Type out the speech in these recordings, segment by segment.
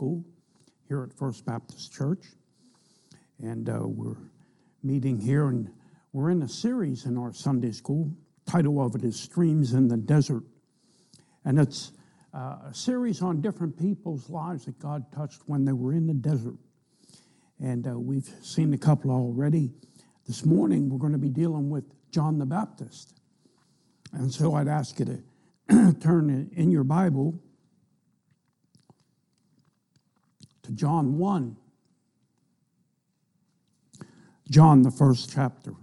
School here at First Baptist Church. And uh, we're meeting here, and we're in a series in our Sunday School. Title of it is Streams in the Desert. And it's uh, a series on different people's lives that God touched when they were in the desert. And uh, we've seen a couple already. This morning, we're going to be dealing with John the Baptist. And so I'd ask you to turn in your Bible to John 1. John, the first chapter.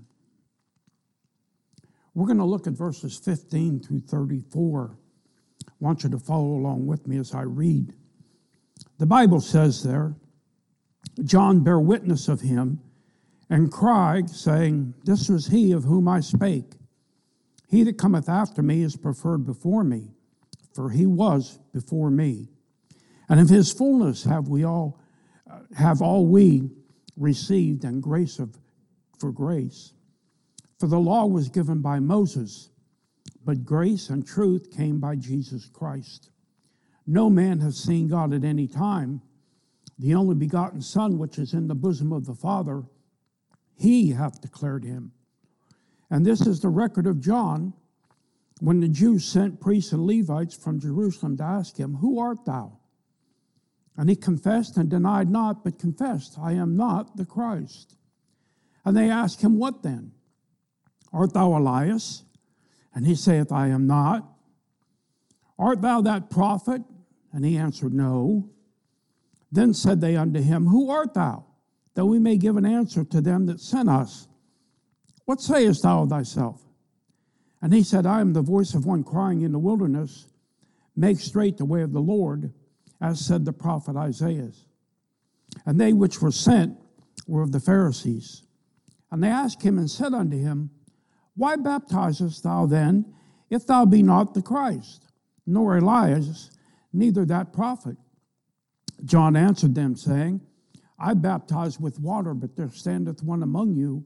We're going to look at verses 15 through 34. I want you to follow along with me as I read. The Bible says there, John bare witness of him and cried, saying, This was he of whom I spake. He that cometh after me is preferred before me, for he was before me. And of his fullness have we all uh, have all we received and grace of for grace. For the law was given by Moses, but grace and truth came by Jesus Christ. No man has seen God at any time. The only begotten Son, which is in the bosom of the Father, he hath declared him. And this is the record of John when the Jews sent priests and Levites from Jerusalem to ask him, Who art thou? And he confessed and denied not, but confessed, I am not the Christ. And they asked him, What then? Art thou Elias? And he saith, I am not. Art thou that prophet? And he answered, No. Then said they unto him, Who art thou? That we may give an answer to them that sent us. What sayest thou of thyself? And he said, I am the voice of one crying in the wilderness, Make straight the way of the Lord as said the prophet Isaiah. And they which were sent were of the Pharisees. And they asked him and said unto him, Why baptizest thou then, if thou be not the Christ, nor Elias, neither that prophet? John answered them, saying, I baptize with water, but there standeth one among you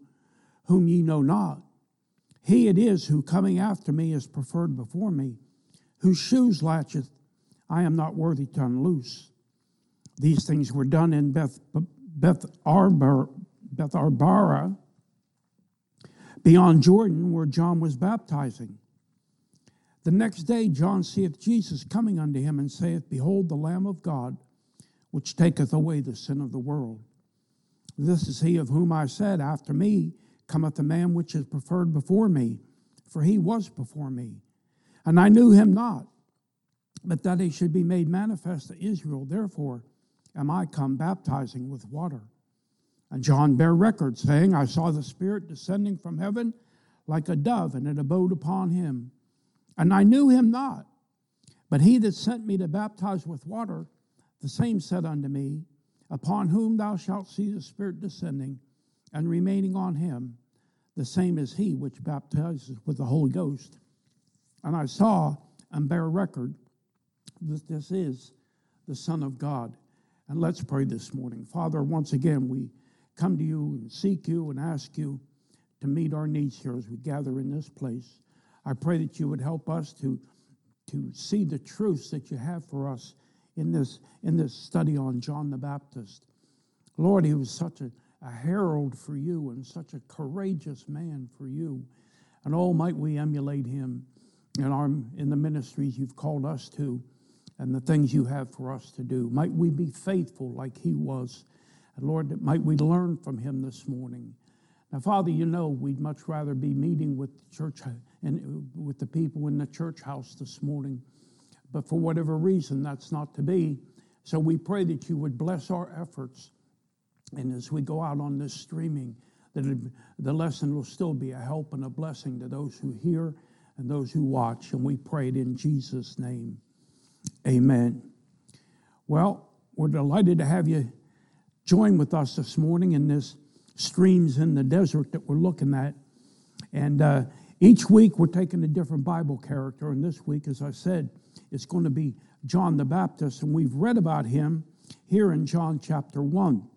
whom ye know not. He it is who coming after me is preferred before me, whose shoes latcheth I am not worthy to unloose. These things were done in Beth, Beth, Arbar, Beth Arbara, beyond Jordan, where John was baptizing. The next day John seeth Jesus coming unto him and saith, Behold, the Lamb of God, which taketh away the sin of the world. This is he of whom I said, After me cometh a man which is preferred before me, for he was before me. And I knew him not but that he should be made manifest to Israel. Therefore am I come baptizing with water. And John bare record, saying, I saw the Spirit descending from heaven like a dove, and it abode upon him. And I knew him not. But he that sent me to baptize with water, the same said unto me, Upon whom thou shalt see the Spirit descending and remaining on him, the same is he which baptizes with the Holy Ghost. And I saw and bear record that this is the Son of God. And let's pray this morning. Father, once again, we come to you and seek you and ask you to meet our needs here as we gather in this place. I pray that you would help us to, to see the truths that you have for us in this, in this study on John the Baptist. Lord, he was such a, a herald for you and such a courageous man for you. And oh, might we emulate him in, our, in the ministries you've called us to and the things you have for us to do. Might we be faithful like he was. And Lord, might we learn from him this morning. Now, Father, you know we'd much rather be meeting with the church and with the people in the church house this morning. But for whatever reason, that's not to be. So we pray that you would bless our efforts. And as we go out on this streaming, that it, the lesson will still be a help and a blessing to those who hear and those who watch. And we pray it in Jesus' name. Amen. Well, we're delighted to have you join with us this morning in this streams in the desert that we're looking at. And uh, each week we're taking a different Bible character. And this week, as I said, it's going to be John the Baptist. And we've read about him here in John chapter 1.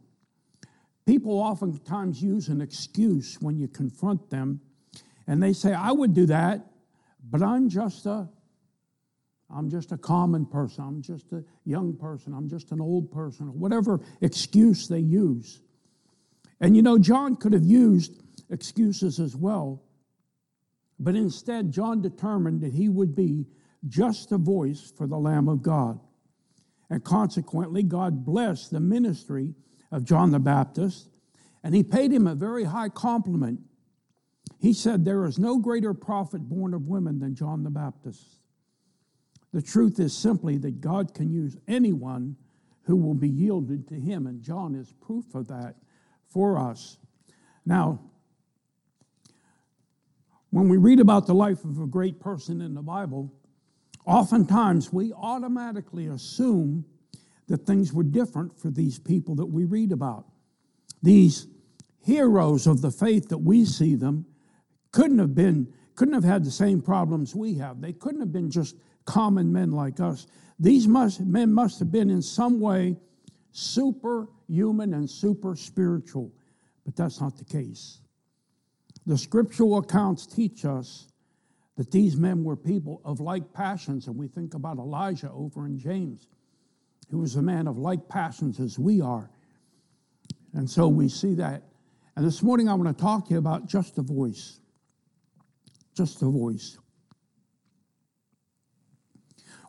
People oftentimes use an excuse when you confront them, and they say, I would do that, but I'm just a I'm just a common person. I'm just a young person. I'm just an old person, or whatever excuse they use. And you know, John could have used excuses as well, but instead, John determined that he would be just a voice for the Lamb of God. And consequently, God blessed the ministry of John the Baptist, and he paid him a very high compliment. He said, There is no greater prophet born of women than John the Baptist. The truth is simply that God can use anyone who will be yielded to him, and John is proof of that for us. Now, when we read about the life of a great person in the Bible, oftentimes we automatically assume that things were different for these people that we read about. These heroes of the faith that we see them couldn't have been couldn't have had the same problems we have. They couldn't have been just common men like us. These must, men must have been in some way superhuman and super spiritual, but that's not the case. The scriptural accounts teach us that these men were people of like passions, and we think about Elijah over in James, who was a man of like passions as we are. And so we see that. And this morning I want to talk to you about just a voice. Just a voice.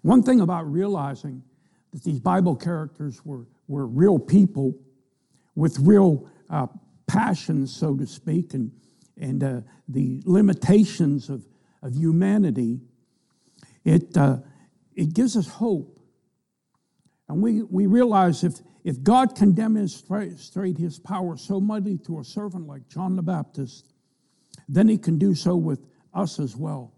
One thing about realizing that these Bible characters were, were real people with real uh, passions, so to speak, and, and uh, the limitations of, of humanity, it, uh, it gives us hope. And we, we realize if, if God can demonstrate his power so mightily through a servant like John the Baptist, then he can do so with us as well.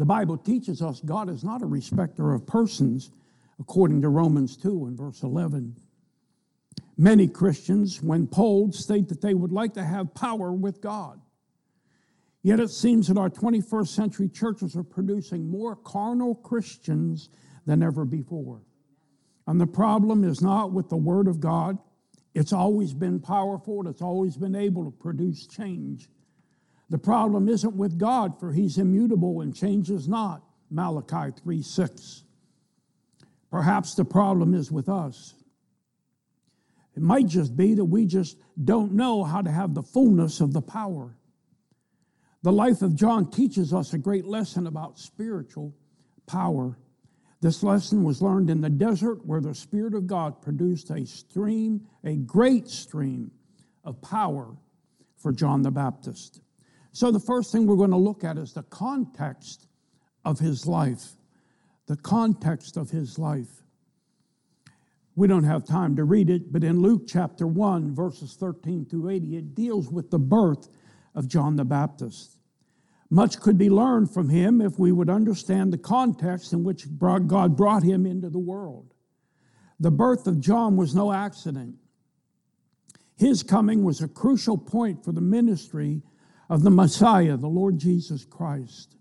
The Bible teaches us God is not a respecter of persons, according to Romans 2 and verse 11. Many Christians, when polled, state that they would like to have power with God. Yet it seems that our 21st century churches are producing more carnal Christians than ever before. And the problem is not with the Word of God. It's always been powerful, it's always been able to produce change. The problem isn't with God, for he's immutable and changes not. Malachi 3 6. Perhaps the problem is with us. It might just be that we just don't know how to have the fullness of the power. The life of John teaches us a great lesson about spiritual power. This lesson was learned in the desert where the Spirit of God produced a stream, a great stream of power for John the Baptist. So, the first thing we're going to look at is the context of his life. The context of his life. We don't have time to read it, but in Luke chapter 1, verses 13 through 80, it deals with the birth of John the Baptist. Much could be learned from him if we would understand the context in which God brought him into the world. The birth of John was no accident. His coming was a crucial point for the ministry of the Messiah, the Lord Jesus Christ.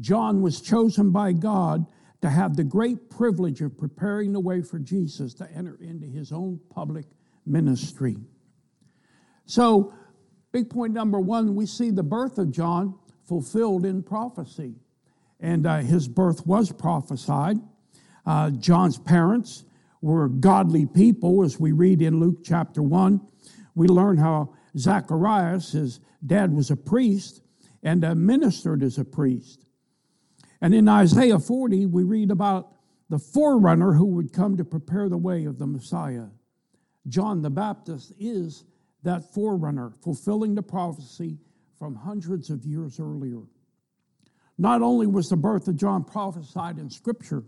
John was chosen by God to have the great privilege of preparing the way for Jesus to enter into his own public ministry. So, big point number one, we see the birth of John fulfilled in prophecy. And uh, his birth was prophesied. Uh, John's parents were godly people, as we read in Luke chapter 1. We learn how Zacharias, his dad, was a priest and uh, ministered as a priest. And in Isaiah 40, we read about the forerunner who would come to prepare the way of the Messiah. John the Baptist is that forerunner, fulfilling the prophecy from hundreds of years earlier. Not only was the birth of John prophesied in Scripture,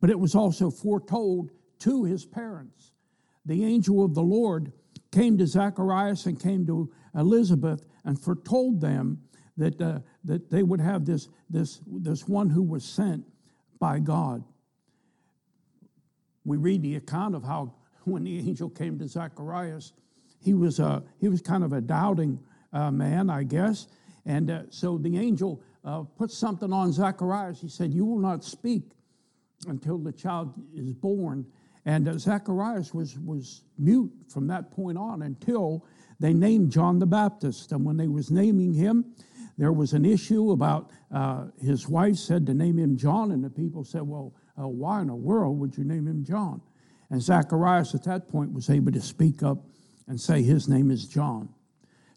but it was also foretold to his parents. The angel of the Lord came to Zacharias and came to Elizabeth and foretold them that, uh, that they would have this, this, this one who was sent by God. We read the account of how when the angel came to Zacharias, he was, uh, he was kind of a doubting uh, man, I guess. And uh, so the angel uh, put something on Zacharias. He said, You will not speak until the child is born. And uh, Zacharias was, was mute from that point on until they named John the Baptist. And when they was naming him, there was an issue about uh, his wife said to name him John, and the people said, Well, uh, why in the world would you name him John? And Zacharias at that point was able to speak up and say his name is John.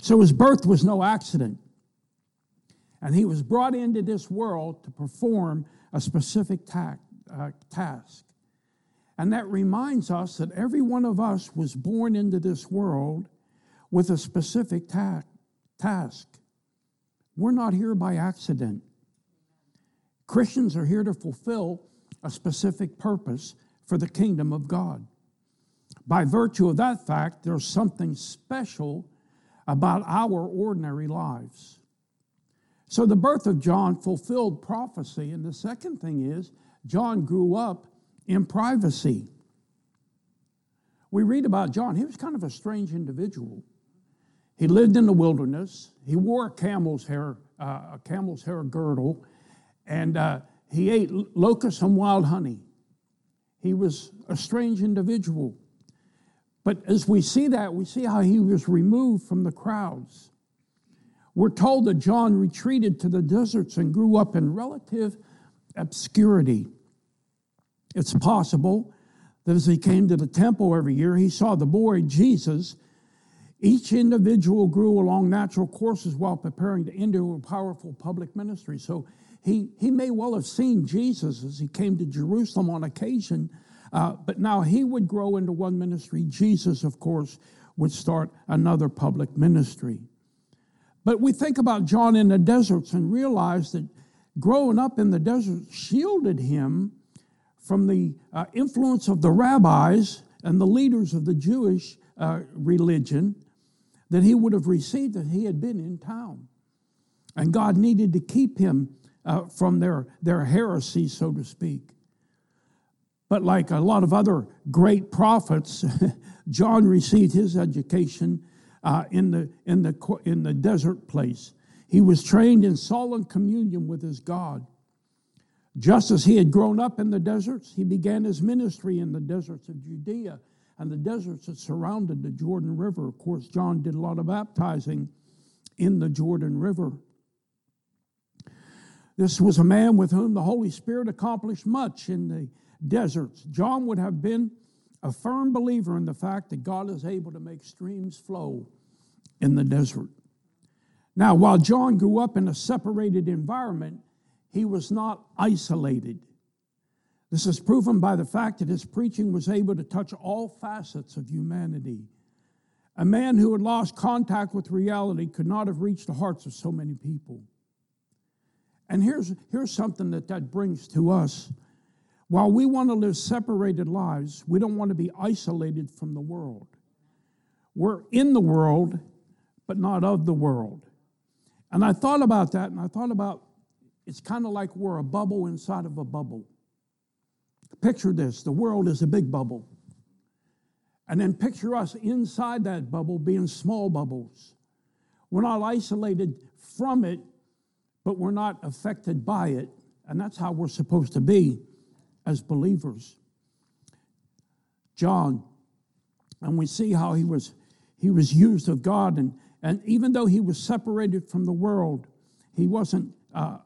So his birth was no accident. And he was brought into this world to perform a specific ta- uh, task. And that reminds us that every one of us was born into this world with a specific ta- task. We're not here by accident. Christians are here to fulfill a specific purpose for the kingdom of God. By virtue of that fact, there's something special about our ordinary lives. So the birth of John fulfilled prophecy. And the second thing is, John grew up in privacy. We read about John, he was kind of a strange individual. He lived in the wilderness. He wore a camel's hair, uh, a camel's hair girdle, and uh, he ate locusts and wild honey. He was a strange individual. But as we see that, we see how he was removed from the crowds. We're told that John retreated to the deserts and grew up in relative obscurity. It's possible that as he came to the temple every year, he saw the boy Jesus. Each individual grew along natural courses while preparing to enter a powerful public ministry. So he, he may well have seen Jesus as he came to Jerusalem on occasion, uh, but now he would grow into one ministry. Jesus, of course, would start another public ministry. But we think about John in the deserts and realize that growing up in the desert shielded him from the uh, influence of the rabbis and the leaders of the Jewish uh, religion that he would have received if he had been in town. And God needed to keep him uh, from their, their heresy, so to speak. But like a lot of other great prophets, John received his education uh, in, the, in, the, in the desert place. He was trained in solemn communion with his God. Just as he had grown up in the deserts, he began his ministry in the deserts of Judea and the deserts that surrounded the Jordan River. Of course, John did a lot of baptizing in the Jordan River. This was a man with whom the Holy Spirit accomplished much in the deserts. John would have been a firm believer in the fact that God is able to make streams flow in the desert. Now, while John grew up in a separated environment, he was not isolated. This is proven by the fact that his preaching was able to touch all facets of humanity. A man who had lost contact with reality could not have reached the hearts of so many people. And here's, here's something that that brings to us while we want to live separated lives, we don't want to be isolated from the world. We're in the world, but not of the world. And I thought about that, and I thought about it's kind of like we're a bubble inside of a bubble. Picture this the world is a big bubble. And then picture us inside that bubble being small bubbles. We're not isolated from it, but we're not affected by it. And that's how we're supposed to be as believers. John, and we see how he was he was used of God, and, and even though he was separated from the world, he wasn't uh,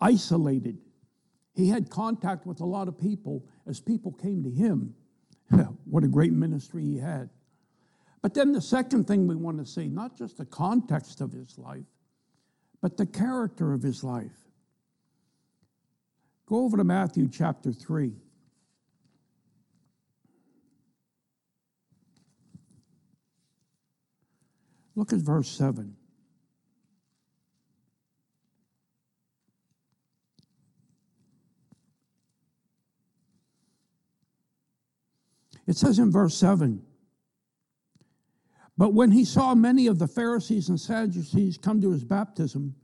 isolated. He had contact with a lot of people as people came to him. what a great ministry he had. But then the second thing we want to see, not just the context of his life, but the character of his life. Go over to Matthew chapter 3. Look at verse 7. It says in verse 7 But when he saw many of the Pharisees and Sadducees come to his baptism,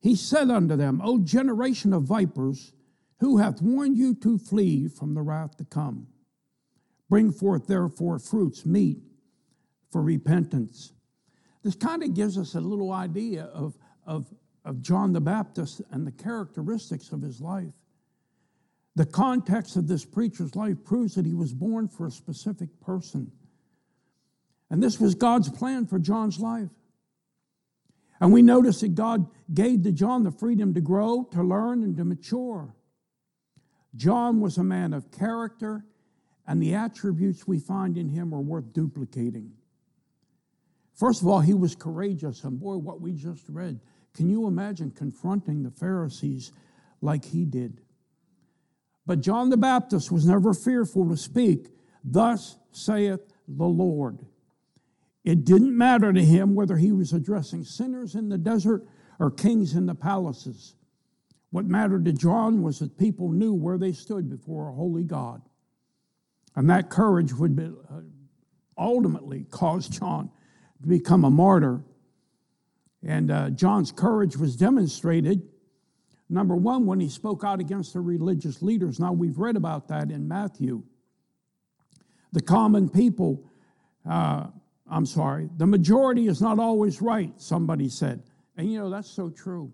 he said unto them, O generation of vipers, who hath warned you to flee from the wrath to come? Bring forth therefore fruits meet for repentance. This kind of gives us a little idea of, of, of John the Baptist and the characteristics of his life. The context of this preacher's life proves that he was born for a specific person. And this was God's plan for John's life. And we notice that God gave to John the freedom to grow, to learn, and to mature. John was a man of character, and the attributes we find in him are worth duplicating. First of all, he was courageous, and boy, what we just read. Can you imagine confronting the Pharisees like he did? But John the Baptist was never fearful to speak, Thus saith the Lord. It didn't matter to him whether he was addressing sinners in the desert or kings in the palaces. What mattered to John was that people knew where they stood before a holy God. And that courage would be, uh, ultimately cause John to become a martyr. And uh, John's courage was demonstrated, number one, when he spoke out against the religious leaders. Now, we've read about that in Matthew. The common people uh, I'm sorry, the majority is not always right, somebody said. And you know, that's so true.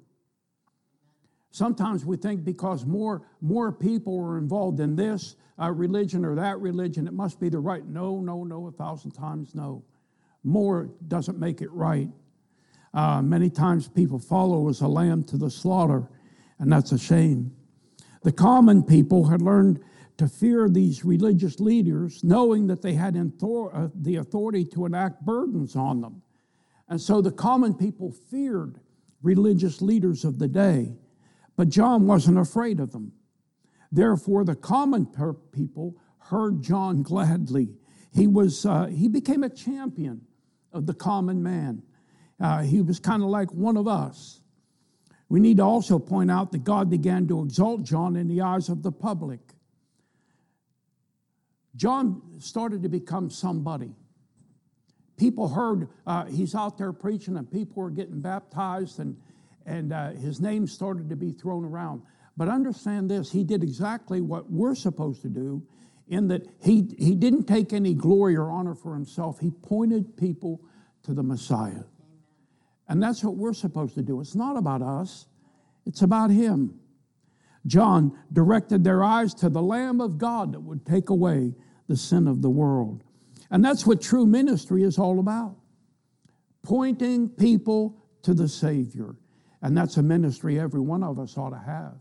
Sometimes we think because more, more people are involved in this uh, religion or that religion, it must be the right. No, no, no, a thousand times no. More doesn't make it right. Uh, many times people follow as a lamb to the slaughter, and that's a shame. The common people had learned to fear these religious leaders, knowing that they had uh, the authority to enact burdens on them. And so the common people feared religious leaders of the day, but John wasn't afraid of them. Therefore, the common people heard John gladly. He, was, uh, he became a champion of the common man. Uh, he was kind of like one of us. We need to also point out that God began to exalt John in the eyes of the public. John started to become somebody. People heard uh, he's out there preaching, and people were getting baptized, and, and uh, his name started to be thrown around. But understand this he did exactly what we're supposed to do, in that he, he didn't take any glory or honor for himself, he pointed people to the Messiah. And that's what we're supposed to do. It's not about us, it's about him. John directed their eyes to the Lamb of God that would take away the sin of the world. And that's what true ministry is all about pointing people to the Savior. And that's a ministry every one of us ought to have.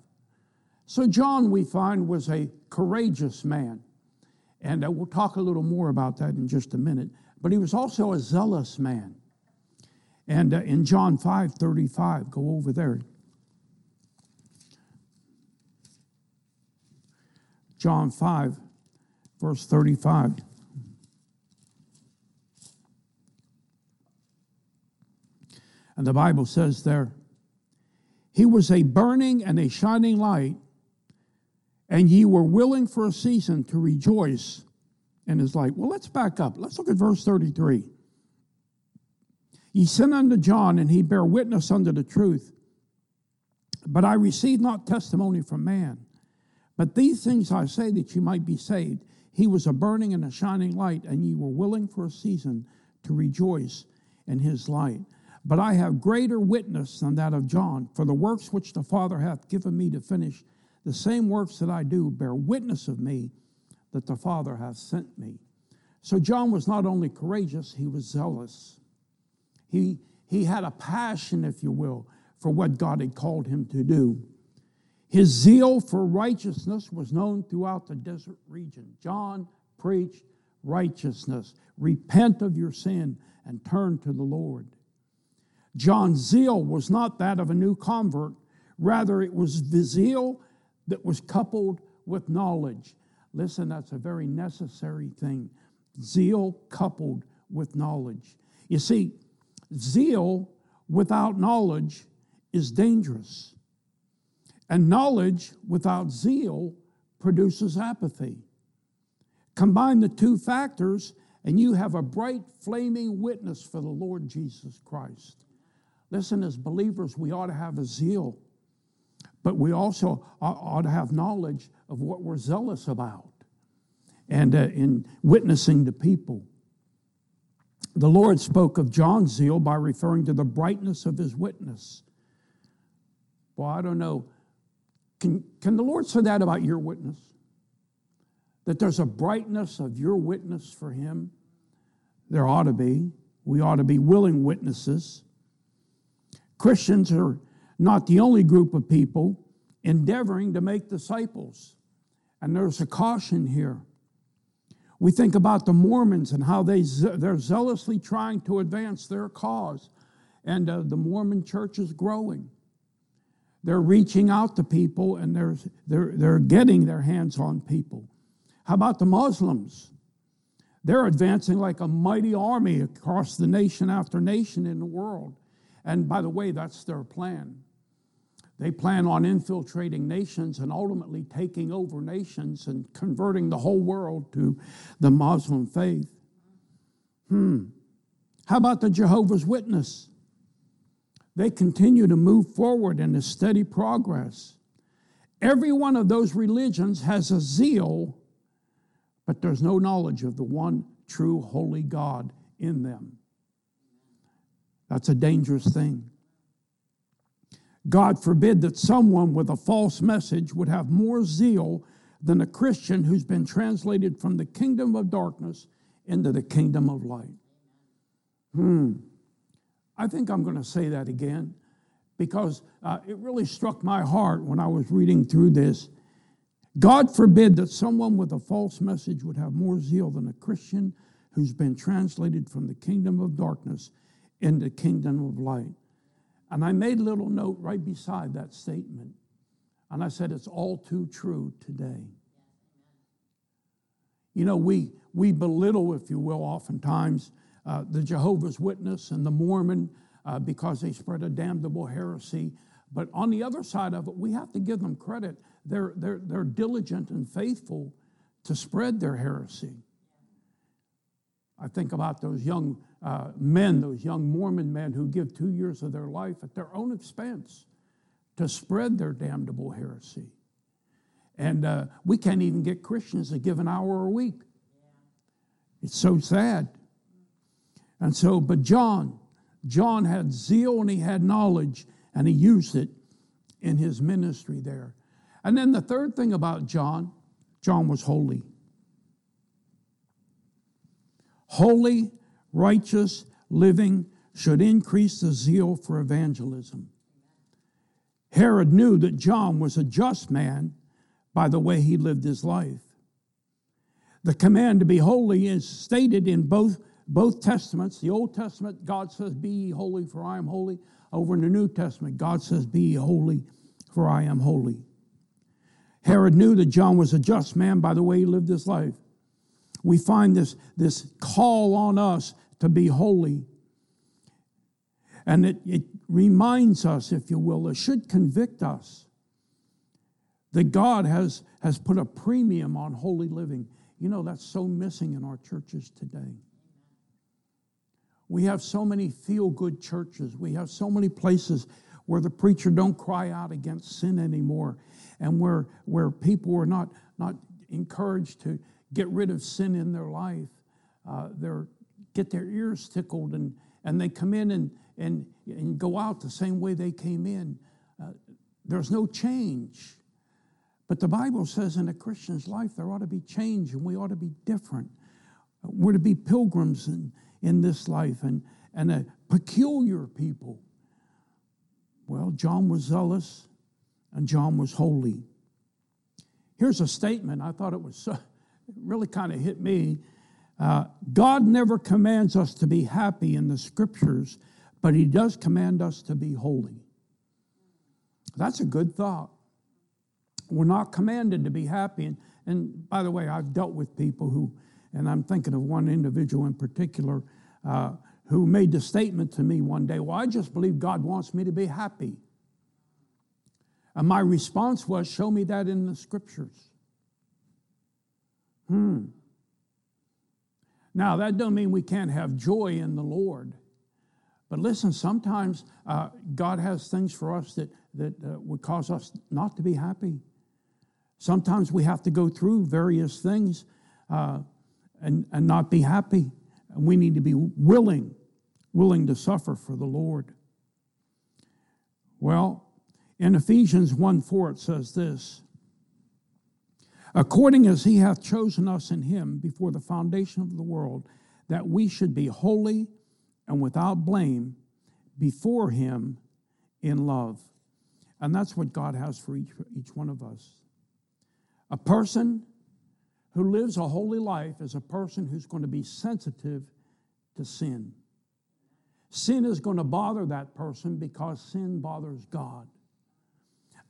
So, John, we find, was a courageous man. And uh, we'll talk a little more about that in just a minute. But he was also a zealous man. And uh, in John 5 35, go over there. John 5 verse 35. And the Bible says there, He was a burning and a shining light, and ye were willing for a season to rejoice in his light. Well, let's back up. Let's look at verse 33. Ye sent unto John, and he bare witness unto the truth. But I received not testimony from man. But these things I say that you might be saved. He was a burning and a shining light, and ye were willing for a season to rejoice in his light. But I have greater witness than that of John, for the works which the Father hath given me to finish, the same works that I do bear witness of me that the Father hath sent me. So John was not only courageous, he was zealous. He, he had a passion, if you will, for what God had called him to do. His zeal for righteousness was known throughout the desert region. John preached righteousness. Repent of your sin and turn to the Lord. John's zeal was not that of a new convert, rather, it was the zeal that was coupled with knowledge. Listen, that's a very necessary thing. Zeal coupled with knowledge. You see, zeal without knowledge is dangerous. And knowledge without zeal produces apathy. Combine the two factors, and you have a bright, flaming witness for the Lord Jesus Christ. Listen, as believers, we ought to have a zeal, but we also ought to have knowledge of what we're zealous about and uh, in witnessing to people. The Lord spoke of John's zeal by referring to the brightness of his witness. Well, I don't know. Can, can the Lord say that about your witness? That there's a brightness of your witness for Him? There ought to be. We ought to be willing witnesses. Christians are not the only group of people endeavoring to make disciples. And there's a caution here. We think about the Mormons and how they, they're zealously trying to advance their cause. And uh, the Mormon church is growing. They're reaching out to people and they're, they're, they're getting their hands on people. How about the Muslims? They're advancing like a mighty army across the nation after nation in the world. And by the way, that's their plan. They plan on infiltrating nations and ultimately taking over nations and converting the whole world to the Muslim faith. Hmm. How about the Jehovah's Witness? They continue to move forward in a steady progress. Every one of those religions has a zeal, but there's no knowledge of the one true holy God in them. That's a dangerous thing. God forbid that someone with a false message would have more zeal than a Christian who's been translated from the kingdom of darkness into the kingdom of light. Hmm. I think I'm going to say that again because uh, it really struck my heart when I was reading through this. God forbid that someone with a false message would have more zeal than a Christian who's been translated from the kingdom of darkness into the kingdom of light. And I made a little note right beside that statement. And I said, it's all too true today. You know, we, we belittle, if you will, oftentimes uh, the Jehovah's Witness and the Mormon uh, because they spread a damnable heresy. But on the other side of it, we have to give them credit. They're, they're, they're diligent and faithful to spread their heresy. I think about those young uh, men, those young Mormon men who give two years of their life at their own expense to spread their damnable heresy. And uh, we can't even get Christians to give an hour a week. It's so sad. And so, but John, John had zeal and he had knowledge, and he used it in his ministry there. And then the third thing about John, John was holy. Holy, righteous living should increase the zeal for evangelism. Herod knew that John was a just man by the way he lived his life. The command to be holy is stated in both, both Testaments. The Old Testament, God says, Be ye holy, for I am holy. Over in the New Testament, God says, Be ye holy, for I am holy. Herod knew that John was a just man by the way he lived his life we find this, this call on us to be holy. And it, it reminds us, if you will, it should convict us that God has, has put a premium on holy living. You know, that's so missing in our churches today. We have so many feel good churches. We have so many places where the preacher don't cry out against sin anymore and where, where people are not, not encouraged to, get rid of sin in their life. Uh, they're, get their ears tickled and, and they come in and, and, and go out the same way they came in. Uh, there's no change. But the Bible says in a Christian's life there ought to be change and we ought to be different. We're to be pilgrims in, in this life and, and a peculiar people. Well, John was zealous and John was holy. Here's a statement. I thought it was so, really kind of hit me. Uh, God never commands us to be happy in the scriptures, but He does command us to be holy. That's a good thought. We're not commanded to be happy. And, and by the way, I've dealt with people who, and I'm thinking of one individual in particular, uh, who made the statement to me one day, Well, I just believe God wants me to be happy. And my response was, Show me that in the scriptures. Hmm. Now, that don't mean we can't have joy in the Lord. But listen, sometimes uh, God has things for us that, that uh, would cause us not to be happy. Sometimes we have to go through various things uh, and, and not be happy. And we need to be willing, willing to suffer for the Lord. Well, in Ephesians 1 4, it says this according as he hath chosen us in him before the foundation of the world, that we should be holy and without blame before him in love. And that's what God has for each, each one of us. A person who lives a holy life is a person who's going to be sensitive to sin. Sin is going to bother that person because sin bothers God.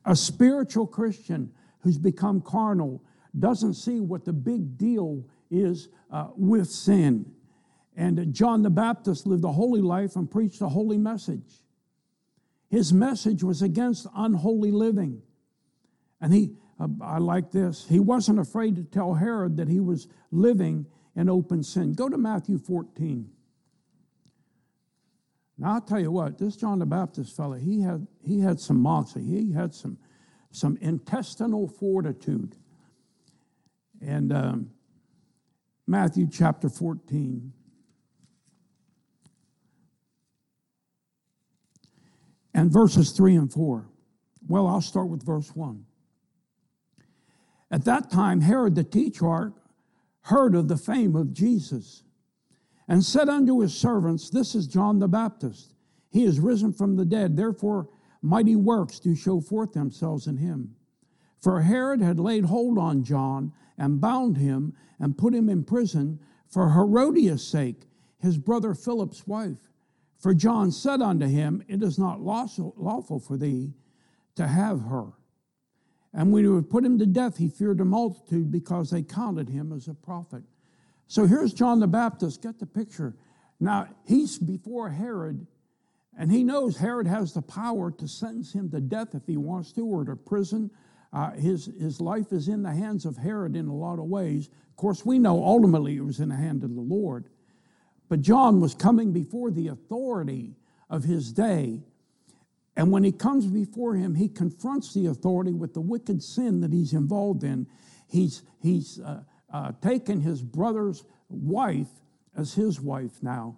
A spiritual Christian who's become carnal doesn't see what the big deal is uh, with sin. And John the Baptist lived a holy life and preached a holy message. His message was against unholy living. And he, uh, I like this, he wasn't afraid to tell Herod that he was living in open sin. Go to Matthew 14. Now I'll tell you what, this John the Baptist fellow, he had he had some moxie. He had some some intestinal fortitude. And um, Matthew chapter 14. And verses 3 and 4. Well, I'll start with verse 1. At that time, Herod the tetrarch heard of the fame of Jesus and said unto his servants, This is John the Baptist. He is risen from the dead. Therefore, mighty works do show forth themselves in him. For Herod had laid hold on John and bound him and put him in prison for Herodias' sake, his brother Philip's wife. For John said unto him, It is not lawful for thee to have her. And when he would put him to death, he feared the multitude because they counted him as a prophet. So here's John the Baptist. Get the picture. Now, he's before Herod, and he knows Herod has the power to sentence him to death if he wants to, or to prison. Uh, his, his life is in the hands of Herod in a lot of ways. Of course, we know ultimately it was in the hand of the Lord. But John was coming before the authority of his day. And when he comes before him, he confronts the authority with the wicked sin that he's involved in. He's, he's uh, uh, taken his brother's wife as his wife now.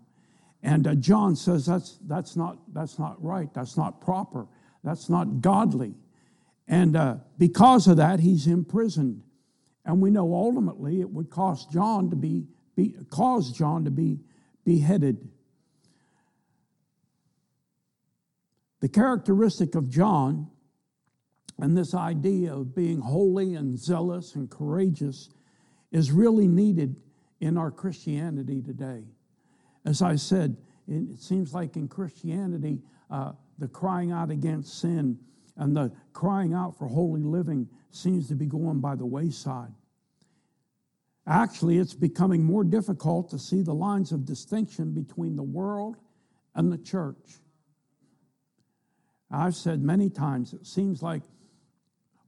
And uh, John says that's, that's, not, that's not right, that's not proper, that's not godly. And uh, because of that, he's imprisoned. And we know ultimately it would cost John to be, be cause John to be beheaded. The characteristic of John and this idea of being holy and zealous and courageous is really needed in our Christianity today. As I said, it seems like in Christianity, uh, the crying out against sin and the crying out for holy living seems to be going by the wayside. Actually, it's becoming more difficult to see the lines of distinction between the world and the church. I've said many times, it seems like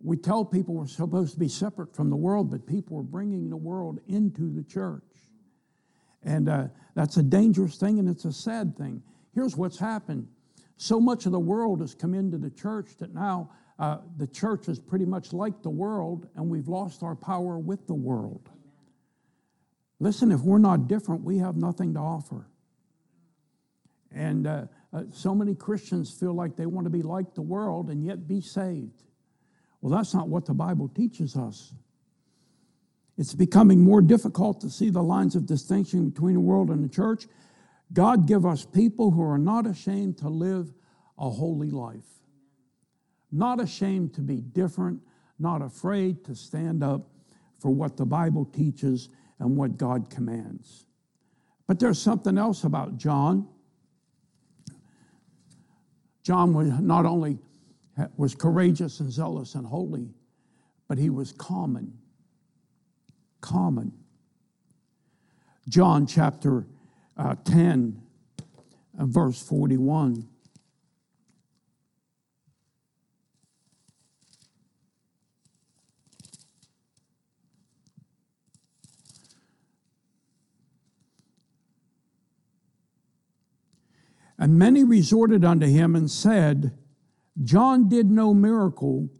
we tell people we're supposed to be separate from the world, but people are bringing the world into the church. And uh, that's a dangerous thing and it's a sad thing. Here's what's happened so much of the world has come into the church that now uh, the church is pretty much like the world, and we've lost our power with the world. Listen, if we're not different, we have nothing to offer. And uh, uh, so many Christians feel like they want to be like the world and yet be saved. Well, that's not what the Bible teaches us. It's becoming more difficult to see the lines of distinction between the world and the church. God give us people who are not ashamed to live a holy life, not ashamed to be different, not afraid to stand up for what the Bible teaches and what God commands. But there's something else about John. John was not only was courageous and zealous and holy, but he was common. Common. John chapter uh, 10 and verse 41. And many resorted unto him and said, John did no miracle,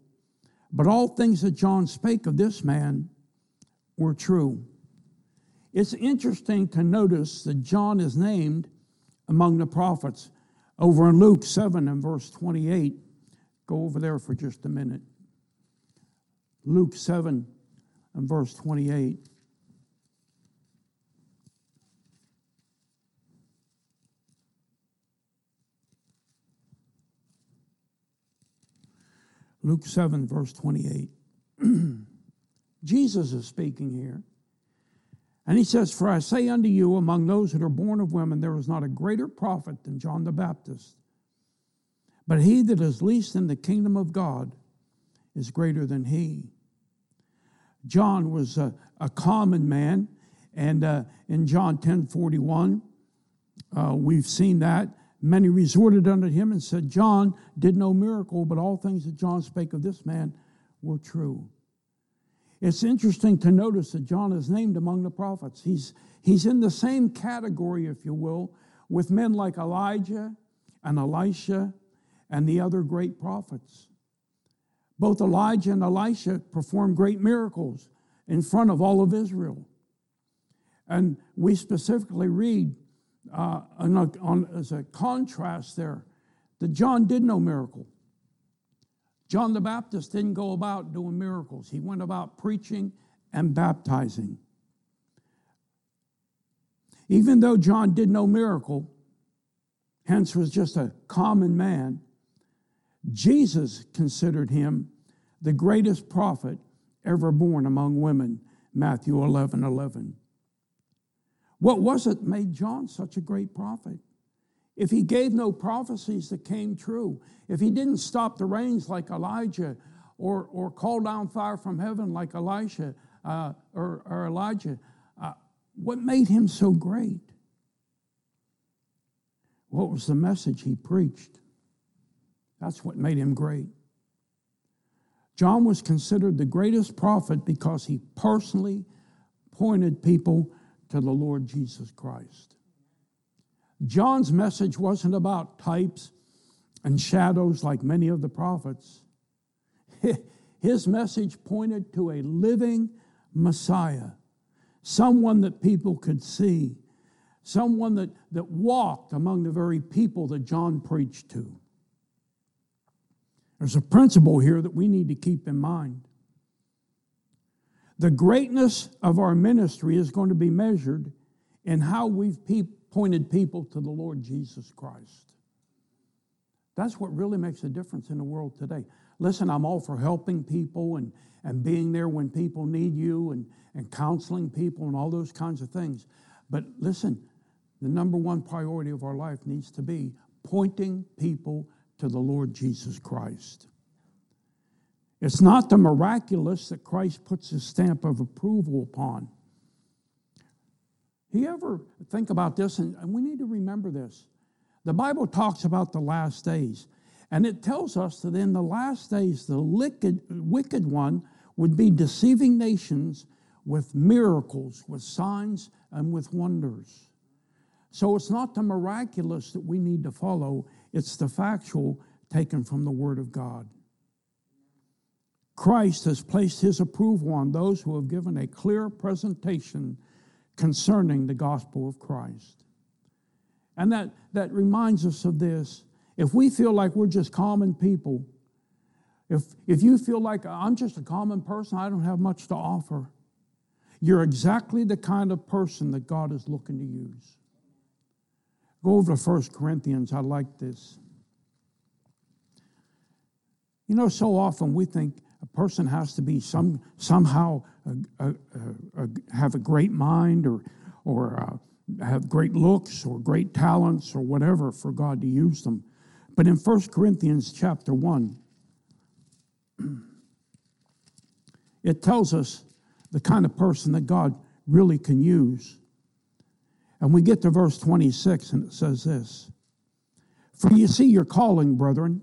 but all things that John spake of this man were true. It's interesting to notice that John is named among the prophets. Over in Luke 7 and verse 28, go over there for just a minute. Luke 7 and verse 28. Luke 7, verse 28. Jesus is speaking here. And he says, For I say unto you, among those that are born of women, there is not a greater prophet than John the Baptist. But he that is least in the kingdom of God is greater than he. John was a, a common man, and uh, in John 10 41, uh, we've seen that. Many resorted unto him and said, John did no miracle, but all things that John spake of this man were true. It's interesting to notice that John is named among the prophets. He's, he's in the same category, if you will, with men like Elijah and Elisha and the other great prophets. Both Elijah and Elisha performed great miracles in front of all of Israel. And we specifically read uh, on, on, as a contrast there that John did no miracle. John the Baptist didn't go about doing miracles, he went about preaching and baptizing. Even though John did no miracle, hence was just a common man, Jesus considered him the greatest prophet ever born among women. Matthew 11 11. What was it made John such a great prophet? If he gave no prophecies that came true, if he didn't stop the rains like Elijah or, or call down fire from heaven like Elisha uh, or, or, Elijah, uh, what made him so great? What was the message he preached? That's what made him great. John was considered the greatest prophet because he personally pointed people to the Lord Jesus Christ. John's message wasn't about types and shadows like many of the prophets. His message pointed to a living Messiah, someone that people could see, someone that, that walked among the very people that John preached to. There's a principle here that we need to keep in mind. The greatness of our ministry is going to be measured in how we've pe- pointed people to the Lord Jesus Christ. That's what really makes a difference in the world today. Listen, I'm all for helping people and, and being there when people need you and, and counseling people and all those kinds of things. But listen, the number one priority of our life needs to be pointing people to the Lord Jesus Christ. It's not the miraculous that Christ puts his stamp of approval upon. You ever think about this? And, and we need to remember this. The Bible talks about the last days, and it tells us that in the last days, the wicked, wicked one would be deceiving nations with miracles, with signs, and with wonders. So it's not the miraculous that we need to follow, it's the factual taken from the Word of God. Christ has placed his approval on those who have given a clear presentation concerning the gospel of Christ. And that, that reminds us of this. If we feel like we're just common people, if, if you feel like I'm just a common person, I don't have much to offer, you're exactly the kind of person that God is looking to use. Go over to 1 Corinthians. I like this. You know, so often we think a person has to be some, somehow a, a, a, have a great mind or, or uh, have great looks or great talents or whatever for God to use them. But in 1 Corinthians chapter 1, it tells us the kind of person that God really can use. And we get to verse 26, and it says this For you see your calling, brethren,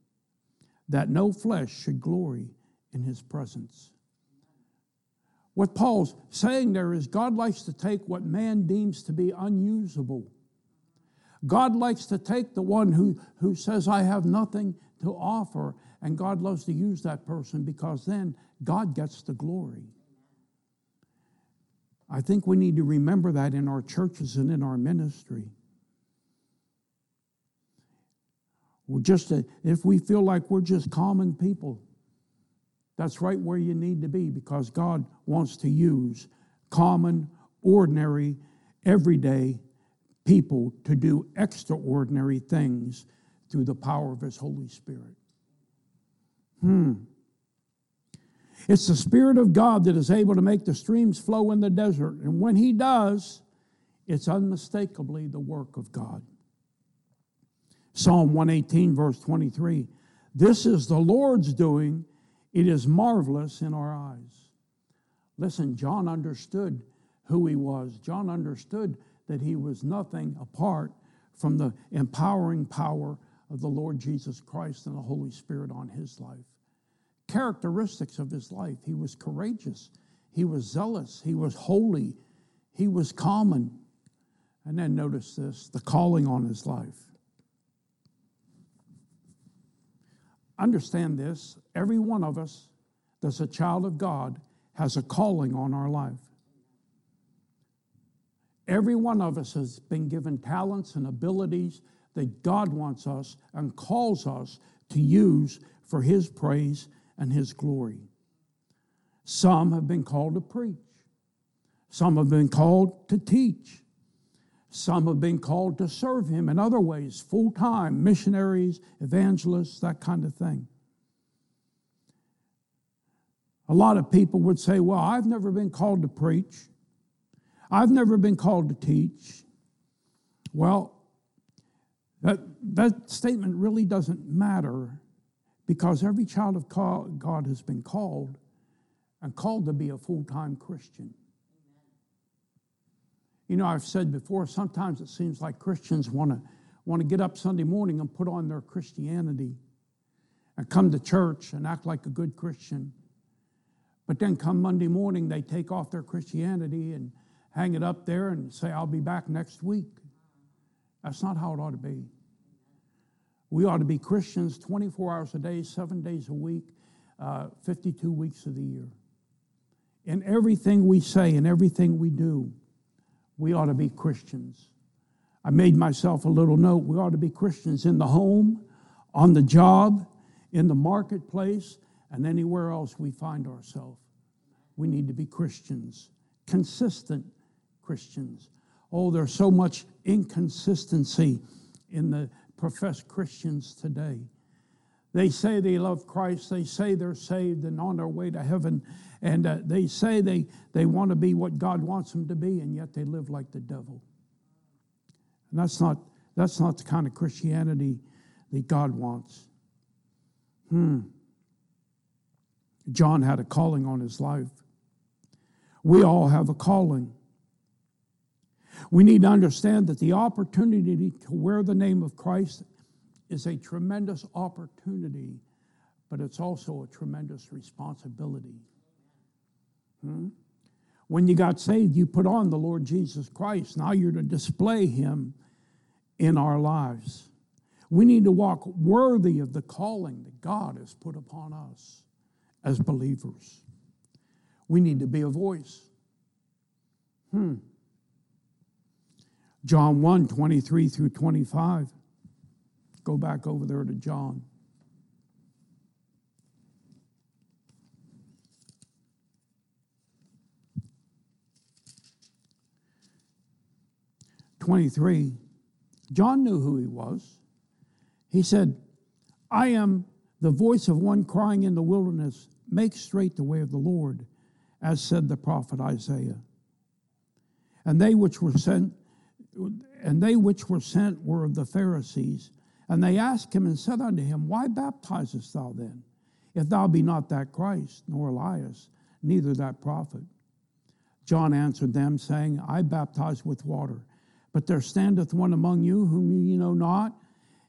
that no flesh should glory in his presence. What Paul's saying there is God likes to take what man deems to be unusable. God likes to take the one who, who says, I have nothing to offer, and God loves to use that person because then God gets the glory. I think we need to remember that in our churches and in our ministry. We're just if we feel like we're just common people, that's right where you need to be because God wants to use common, ordinary, everyday people to do extraordinary things through the power of His Holy Spirit. Hmm. It's the Spirit of God that is able to make the streams flow in the desert. And when He does, it's unmistakably the work of God. Psalm 118, verse 23 This is the Lord's doing, it is marvelous in our eyes. Listen, John understood who he was. John understood that he was nothing apart from the empowering power of the Lord Jesus Christ and the Holy Spirit on his life. Characteristics of his life he was courageous, he was zealous, he was holy, he was common. And then notice this the calling on his life. Understand this every one of us that's a child of God has a calling on our life. Every one of us has been given talents and abilities that God wants us and calls us to use for His praise and His glory. Some have been called to preach, some have been called to teach, some have been called to serve Him in other ways, full time, missionaries, evangelists, that kind of thing. A lot of people would say, Well, I've never been called to preach. I've never been called to teach. Well, that, that statement really doesn't matter because every child of God has been called and called to be a full time Christian. You know, I've said before, sometimes it seems like Christians want to want to get up Sunday morning and put on their Christianity and come to church and act like a good Christian. But then come Monday morning, they take off their Christianity and hang it up there and say, I'll be back next week. That's not how it ought to be. We ought to be Christians 24 hours a day, seven days a week, uh, 52 weeks of the year. In everything we say and everything we do, we ought to be Christians. I made myself a little note. We ought to be Christians in the home, on the job, in the marketplace, and anywhere else we find ourselves. We need to be Christians, consistent Christians. Oh, there's so much inconsistency in the professed Christians today. They say they love Christ, they say they're saved and on their way to heaven, and uh, they say they, they want to be what God wants them to be, and yet they live like the devil. And that's not, that's not the kind of Christianity that God wants. Hmm. John had a calling on his life. We all have a calling. We need to understand that the opportunity to wear the name of Christ is a tremendous opportunity, but it's also a tremendous responsibility. Hmm? When you got saved, you put on the Lord Jesus Christ. Now you're to display him in our lives. We need to walk worthy of the calling that God has put upon us as believers. We need to be a voice. Hmm. John 1 23 through 25. Go back over there to John. Twenty-three. John knew who he was. He said, "I am the voice of one crying in the wilderness, make straight the way of the Lord, as said the prophet Isaiah." And they which were sent and they which were sent were of the Pharisees. And they asked him and said unto him, Why baptizest thou then, if thou be not that Christ, nor Elias, neither that prophet? John answered them, saying, I baptize with water, but there standeth one among you whom ye know not.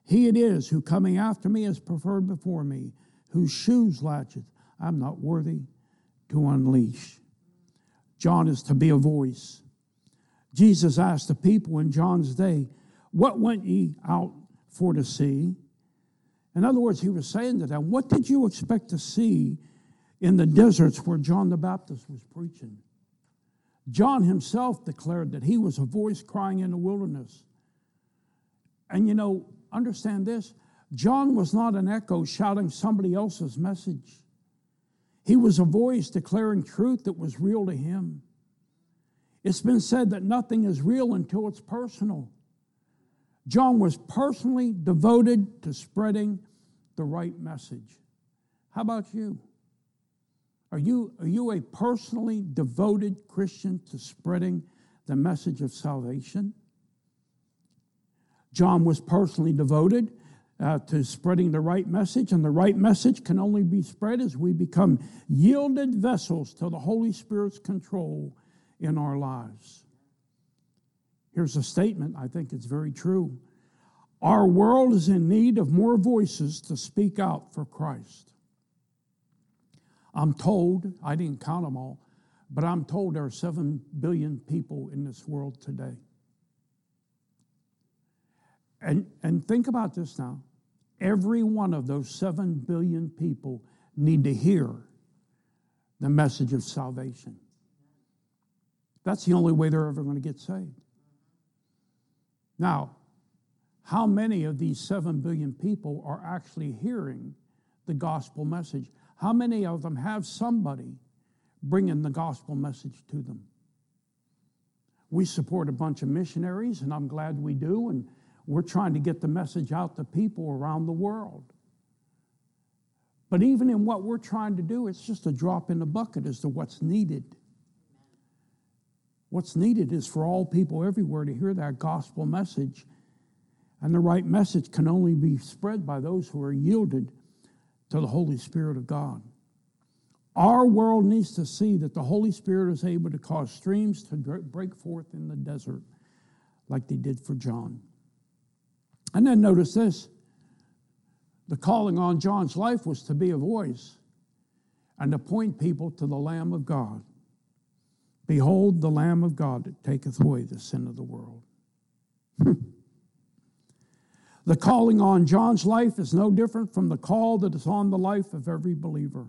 He it is who coming after me is preferred before me, whose shoes latcheth I'm not worthy to unleash. John is to be a voice. Jesus asked the people in John's day, What went ye out for to see? In other words, he was saying to them, What did you expect to see in the deserts where John the Baptist was preaching? John himself declared that he was a voice crying in the wilderness. And you know, understand this John was not an echo shouting somebody else's message. He was a voice declaring truth that was real to him. It's been said that nothing is real until it's personal. John was personally devoted to spreading the right message. How about you? Are you, are you a personally devoted Christian to spreading the message of salvation? John was personally devoted uh, to spreading the right message, and the right message can only be spread as we become yielded vessels to the Holy Spirit's control in our lives. Here's a statement, I think it's very true. Our world is in need of more voices to speak out for Christ. I'm told, I didn't count them all, but I'm told there are 7 billion people in this world today. And, and think about this now. Every one of those 7 billion people need to hear the message of salvation. That's the only way they're ever going to get saved. Now, how many of these 7 billion people are actually hearing the gospel message? How many of them have somebody bringing the gospel message to them? We support a bunch of missionaries, and I'm glad we do, and we're trying to get the message out to people around the world. But even in what we're trying to do, it's just a drop in the bucket as to what's needed. What's needed is for all people everywhere to hear that gospel message. And the right message can only be spread by those who are yielded to the Holy Spirit of God. Our world needs to see that the Holy Spirit is able to cause streams to break forth in the desert like they did for John. And then notice this the calling on John's life was to be a voice and to point people to the Lamb of God. Behold, the Lamb of God that taketh away the sin of the world. Hmm. the calling on John's life is no different from the call that is on the life of every believer.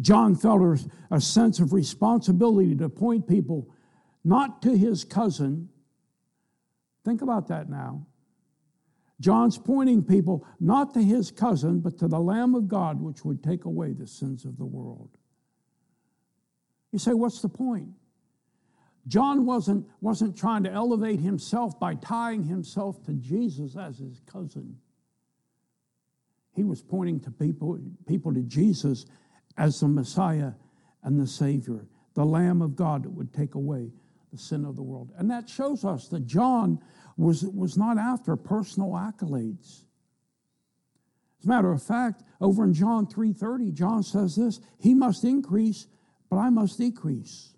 John felt a sense of responsibility to point people not to his cousin. Think about that now. John's pointing people not to his cousin, but to the Lamb of God, which would take away the sins of the world. You say, what's the point? John wasn't, wasn't trying to elevate himself by tying himself to Jesus as his cousin. He was pointing to people, people to Jesus as the Messiah and the Savior, the Lamb of God that would take away the sin of the world. And that shows us that John was, was not after personal accolades. As a matter of fact, over in John 3:30, John says this, he must increase, but I must decrease.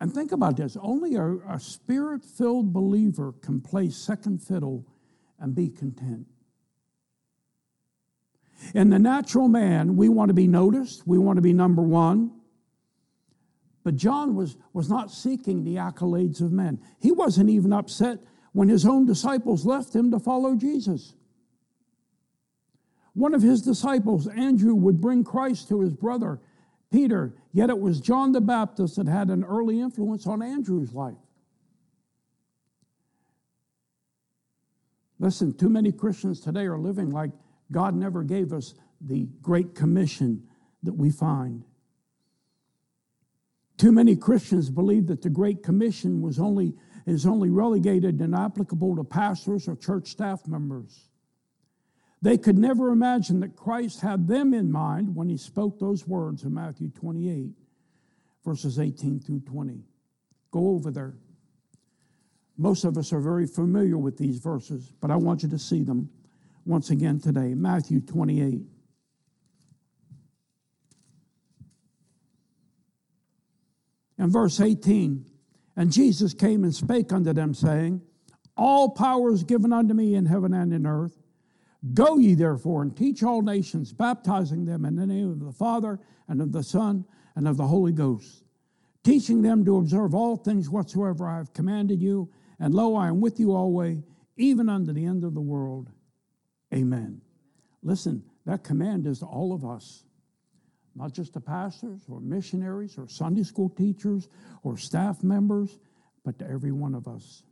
And think about this only a, a spirit filled believer can play second fiddle and be content. In the natural man, we want to be noticed, we want to be number one. But John was, was not seeking the accolades of men. He wasn't even upset when his own disciples left him to follow Jesus. One of his disciples, Andrew, would bring Christ to his brother Peter, yet it was John the Baptist that had an early influence on Andrew's life. Listen, too many Christians today are living like God never gave us the great commission that we find. Too many Christians believe that the Great Commission was only, is only relegated and applicable to pastors or church staff members. They could never imagine that Christ had them in mind when he spoke those words in Matthew 28, verses 18 through 20. Go over there. Most of us are very familiar with these verses, but I want you to see them once again today. Matthew 28. And verse 18, and Jesus came and spake unto them, saying, All power is given unto me in heaven and in earth. Go ye therefore and teach all nations, baptizing them in the name of the Father and of the Son and of the Holy Ghost, teaching them to observe all things whatsoever I have commanded you. And lo, I am with you always, even unto the end of the world. Amen. Listen, that command is to all of us, not just to pastors or missionaries or Sunday school teachers or staff members, but to every one of us.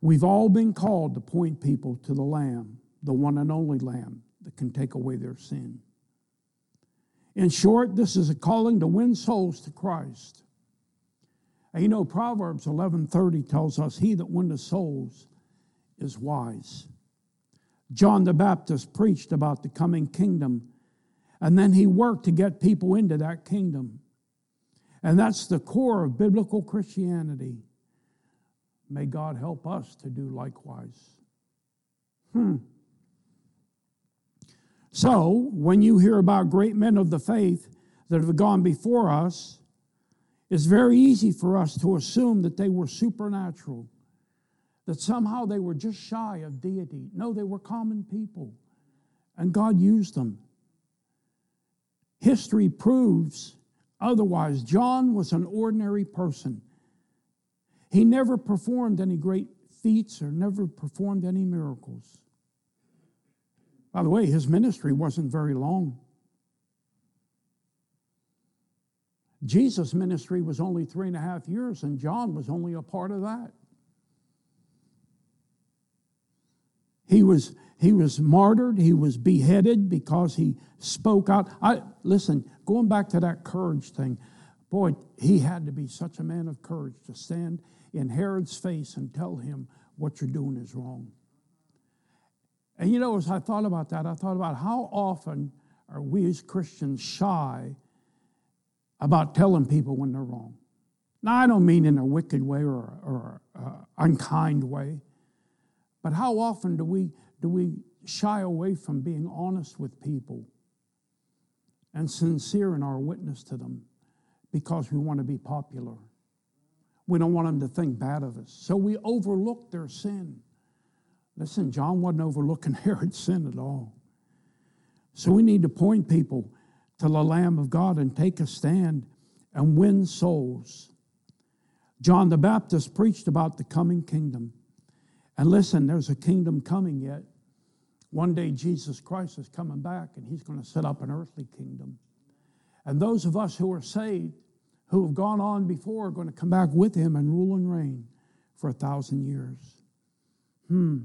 We've all been called to point people to the Lamb, the one and only Lamb that can take away their sin. In short, this is a calling to win souls to Christ. And you know, Proverbs 11:30 tells us, "He that winneth souls is wise." John the Baptist preached about the coming kingdom, and then he worked to get people into that kingdom. And that's the core of biblical Christianity. May God help us to do likewise. Hmm. So, when you hear about great men of the faith that have gone before us, it's very easy for us to assume that they were supernatural, that somehow they were just shy of deity. No, they were common people, and God used them. History proves otherwise. John was an ordinary person. He never performed any great feats or never performed any miracles. By the way, his ministry wasn't very long. Jesus' ministry was only three and a half years, and John was only a part of that. He was, he was martyred, he was beheaded because he spoke out. I listen, going back to that courage thing, boy, he had to be such a man of courage to stand in Herod's face and tell him what you're doing is wrong. And you know, as I thought about that, I thought about how often are we as Christians shy about telling people when they're wrong. Now, I don't mean in a wicked way or, or uh, unkind way, but how often do we, do we shy away from being honest with people and sincere in our witness to them because we want to be popular? We don't want them to think bad of us. So we overlook their sin. Listen, John wasn't overlooking Herod's sin at all. So we need to point people to the Lamb of God and take a stand and win souls. John the Baptist preached about the coming kingdom. And listen, there's a kingdom coming yet. One day Jesus Christ is coming back and he's going to set up an earthly kingdom. And those of us who are saved, who have gone on before, are going to come back with him and rule and reign for a thousand years. Hmm.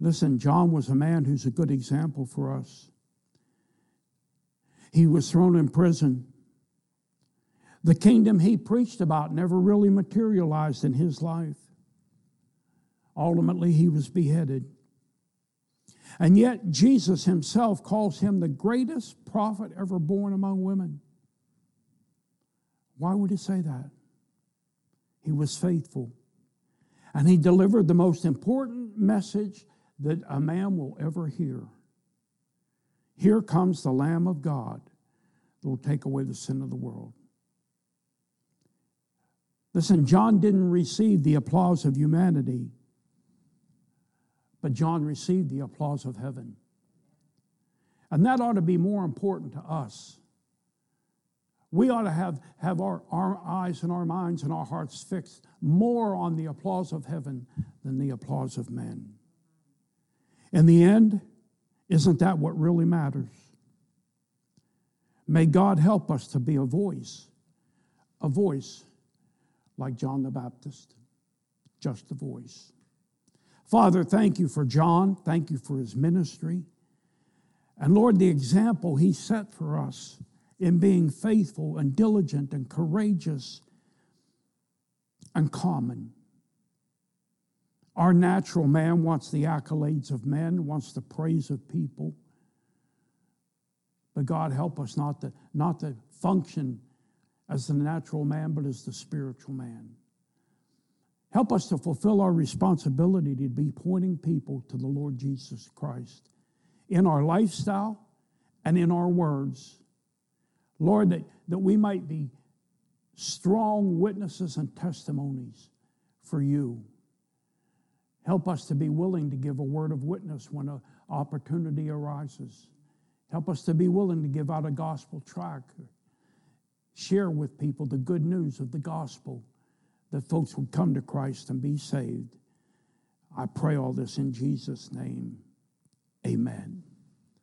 Listen, John was a man who's a good example for us. He was thrown in prison. The kingdom he preached about never really materialized in his life. Ultimately, he was beheaded. And yet, Jesus himself calls him the greatest prophet ever born among women. Why would he say that? He was faithful. And he delivered the most important message that a man will ever hear. Here comes the Lamb of God that will take away the sin of the world. Listen, John didn't receive the applause of humanity, but John received the applause of heaven. And that ought to be more important to us. We ought to have, have our, our eyes and our minds and our hearts fixed more on the applause of heaven than the applause of men. In the end, isn't that what really matters? May God help us to be a voice, a voice like John the Baptist, just a voice. Father, thank you for John. Thank you for his ministry. And Lord, the example he set for us in being faithful and diligent and courageous and common. Our natural man wants the accolades of men, wants the praise of people. But God help us not to, not to function as the natural man, but as the spiritual man. Help us to fulfill our responsibility to be pointing people to the Lord Jesus Christ in our lifestyle and in our words. Lord, that, that we might be strong witnesses and testimonies for you. Help us to be willing to give a word of witness when an opportunity arises. Help us to be willing to give out a gospel tract, share with people the good news of the gospel that folks would come to Christ and be saved. I pray all this in Jesus' name. Amen.